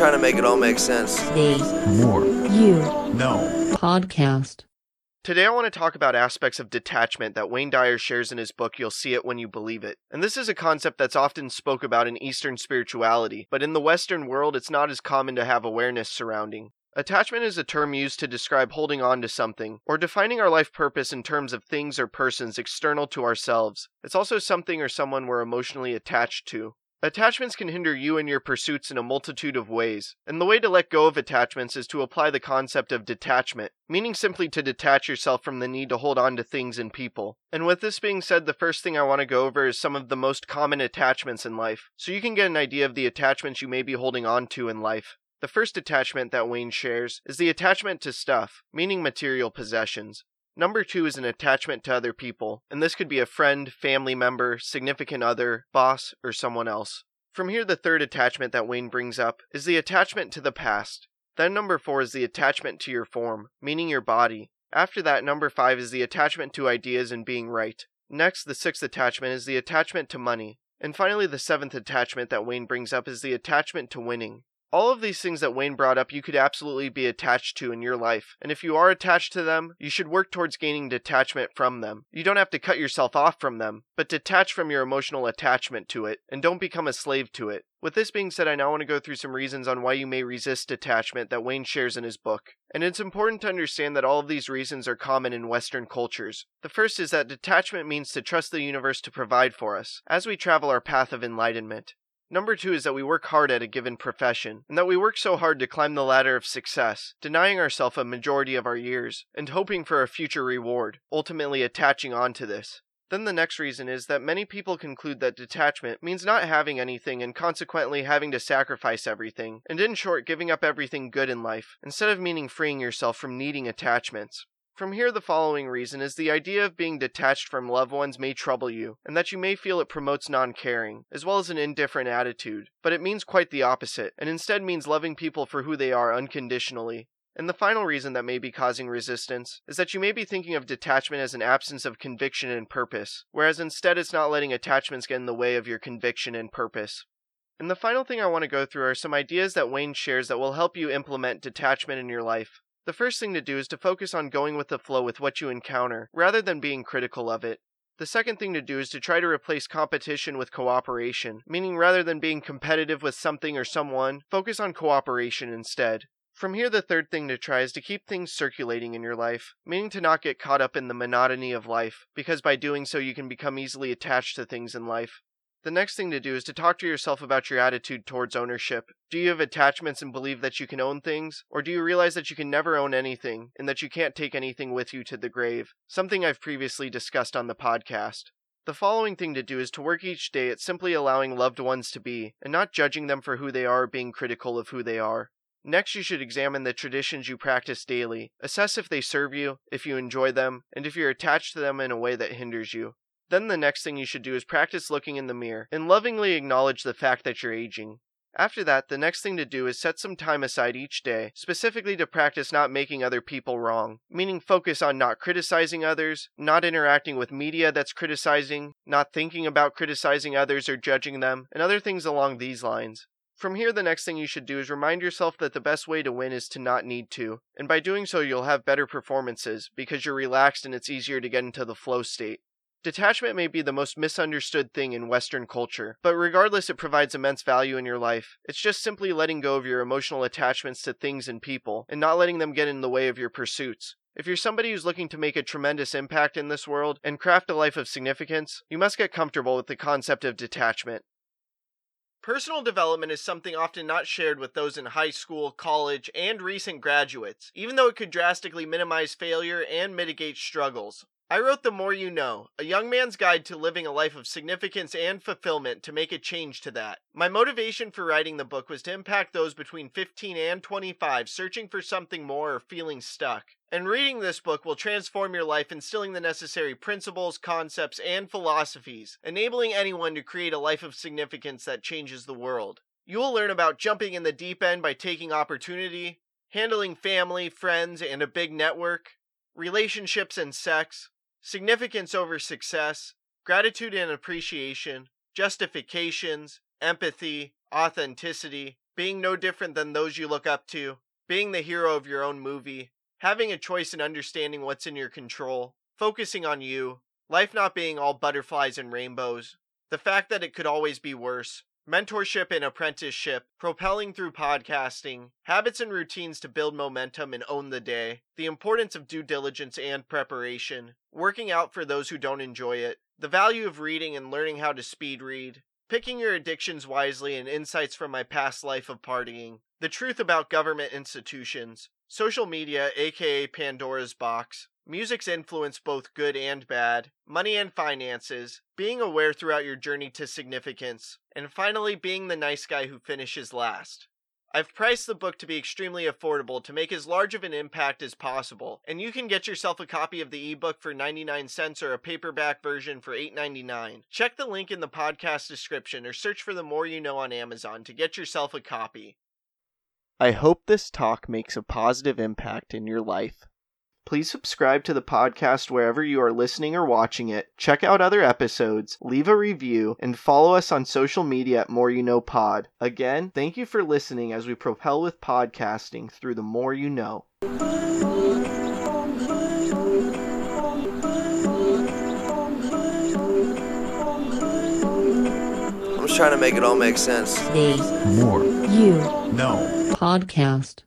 trying to make it all make sense. The Moore. You No. Podcast. Today, I want to talk about aspects of detachment that Wayne Dyer shares in his book, You'll See It When You Believe It. And this is a concept that's often spoke about in Eastern spirituality, but in the Western world, it's not as common to have awareness surrounding. Attachment is a term used to describe holding on to something, or defining our life purpose in terms of things or persons external to ourselves. It's also something or someone we're emotionally attached to. Attachments can hinder you and your pursuits in a multitude of ways, and the way to let go of attachments is to apply the concept of detachment, meaning simply to detach yourself from the need to hold on to things and people. And with this being said, the first thing I want to go over is some of the most common attachments in life, so you can get an idea of the attachments you may be holding on to in life. The first attachment that Wayne shares is the attachment to stuff, meaning material possessions. Number two is an attachment to other people, and this could be a friend, family member, significant other, boss, or someone else. From here, the third attachment that Wayne brings up is the attachment to the past. Then number four is the attachment to your form, meaning your body. After that, number five is the attachment to ideas and being right. Next, the sixth attachment is the attachment to money. And finally, the seventh attachment that Wayne brings up is the attachment to winning. All of these things that Wayne brought up, you could absolutely be attached to in your life. And if you are attached to them, you should work towards gaining detachment from them. You don't have to cut yourself off from them, but detach from your emotional attachment to it, and don't become a slave to it. With this being said, I now want to go through some reasons on why you may resist detachment that Wayne shares in his book. And it's important to understand that all of these reasons are common in Western cultures. The first is that detachment means to trust the universe to provide for us as we travel our path of enlightenment. Number two is that we work hard at a given profession, and that we work so hard to climb the ladder of success, denying ourselves a majority of our years, and hoping for a future reward, ultimately attaching on to this. Then the next reason is that many people conclude that detachment means not having anything and consequently having to sacrifice everything, and in short, giving up everything good in life, instead of meaning freeing yourself from needing attachments. From here, the following reason is the idea of being detached from loved ones may trouble you, and that you may feel it promotes non caring, as well as an indifferent attitude. But it means quite the opposite, and instead means loving people for who they are unconditionally. And the final reason that may be causing resistance is that you may be thinking of detachment as an absence of conviction and purpose, whereas instead it's not letting attachments get in the way of your conviction and purpose. And the final thing I want to go through are some ideas that Wayne shares that will help you implement detachment in your life. The first thing to do is to focus on going with the flow with what you encounter, rather than being critical of it. The second thing to do is to try to replace competition with cooperation, meaning rather than being competitive with something or someone, focus on cooperation instead. From here, the third thing to try is to keep things circulating in your life, meaning to not get caught up in the monotony of life, because by doing so you can become easily attached to things in life. The next thing to do is to talk to yourself about your attitude towards ownership. Do you have attachments and believe that you can own things? Or do you realize that you can never own anything and that you can't take anything with you to the grave? Something I've previously discussed on the podcast. The following thing to do is to work each day at simply allowing loved ones to be, and not judging them for who they are being critical of who they are. Next, you should examine the traditions you practice daily. Assess if they serve you, if you enjoy them, and if you're attached to them in a way that hinders you. Then the next thing you should do is practice looking in the mirror and lovingly acknowledge the fact that you're aging. After that, the next thing to do is set some time aside each day, specifically to practice not making other people wrong, meaning focus on not criticizing others, not interacting with media that's criticizing, not thinking about criticizing others or judging them, and other things along these lines. From here, the next thing you should do is remind yourself that the best way to win is to not need to, and by doing so, you'll have better performances because you're relaxed and it's easier to get into the flow state. Detachment may be the most misunderstood thing in Western culture, but regardless, it provides immense value in your life. It's just simply letting go of your emotional attachments to things and people, and not letting them get in the way of your pursuits. If you're somebody who's looking to make a tremendous impact in this world and craft a life of significance, you must get comfortable with the concept of detachment. Personal development is something often not shared with those in high school, college, and recent graduates, even though it could drastically minimize failure and mitigate struggles. I wrote The Moore You Know, a young man's guide to living a life of significance and fulfillment to make a change to that. My motivation for writing the book was to impact those between 15 and 25 searching for something more or feeling stuck. And reading this book will transform your life, instilling the necessary principles, concepts, and philosophies, enabling anyone to create a life of significance that changes the world. You will learn about jumping in the deep end by taking opportunity, handling family, friends, and a big network, relationships and sex, significance over success, gratitude and appreciation, justifications, empathy, authenticity, being no different than those you look up to, being the hero of your own movie, having a choice and understanding what's in your control, focusing on you, life not being all butterflies and rainbows, the fact that it could always be worse, mentorship and apprenticeship, propelling through podcasting, habits and routines to build momentum and own the day, the importance of due diligence and preparation, working out for those who don't enjoy it, the value of reading and learning how to speed read, picking your addictions wisely and insights from my past life of partying, the truth about government institutions, social media, aka Pandora's box, music's influence both good and bad, money and finances, being aware throughout your journey to significance, and finally being the nice guy who finishes last. I've priced the book to be extremely affordable to make as large of an impact as possible, and you can get yourself a copy of the ebook for 99 cents or a paperback version for $8.99. Check the link in the podcast description or search for the Moore you know on Amazon to get yourself a copy. I hope this talk makes a positive impact in your life. Please subscribe to the podcast wherever you are listening or watching it. Check out other episodes, leave a review, and follow us on social media at Moore You Know Pod. Again, thank you for listening as we propel with podcasting through the Moore you know. I'm just trying to make it all make sense. The Moore. You No. Podcast.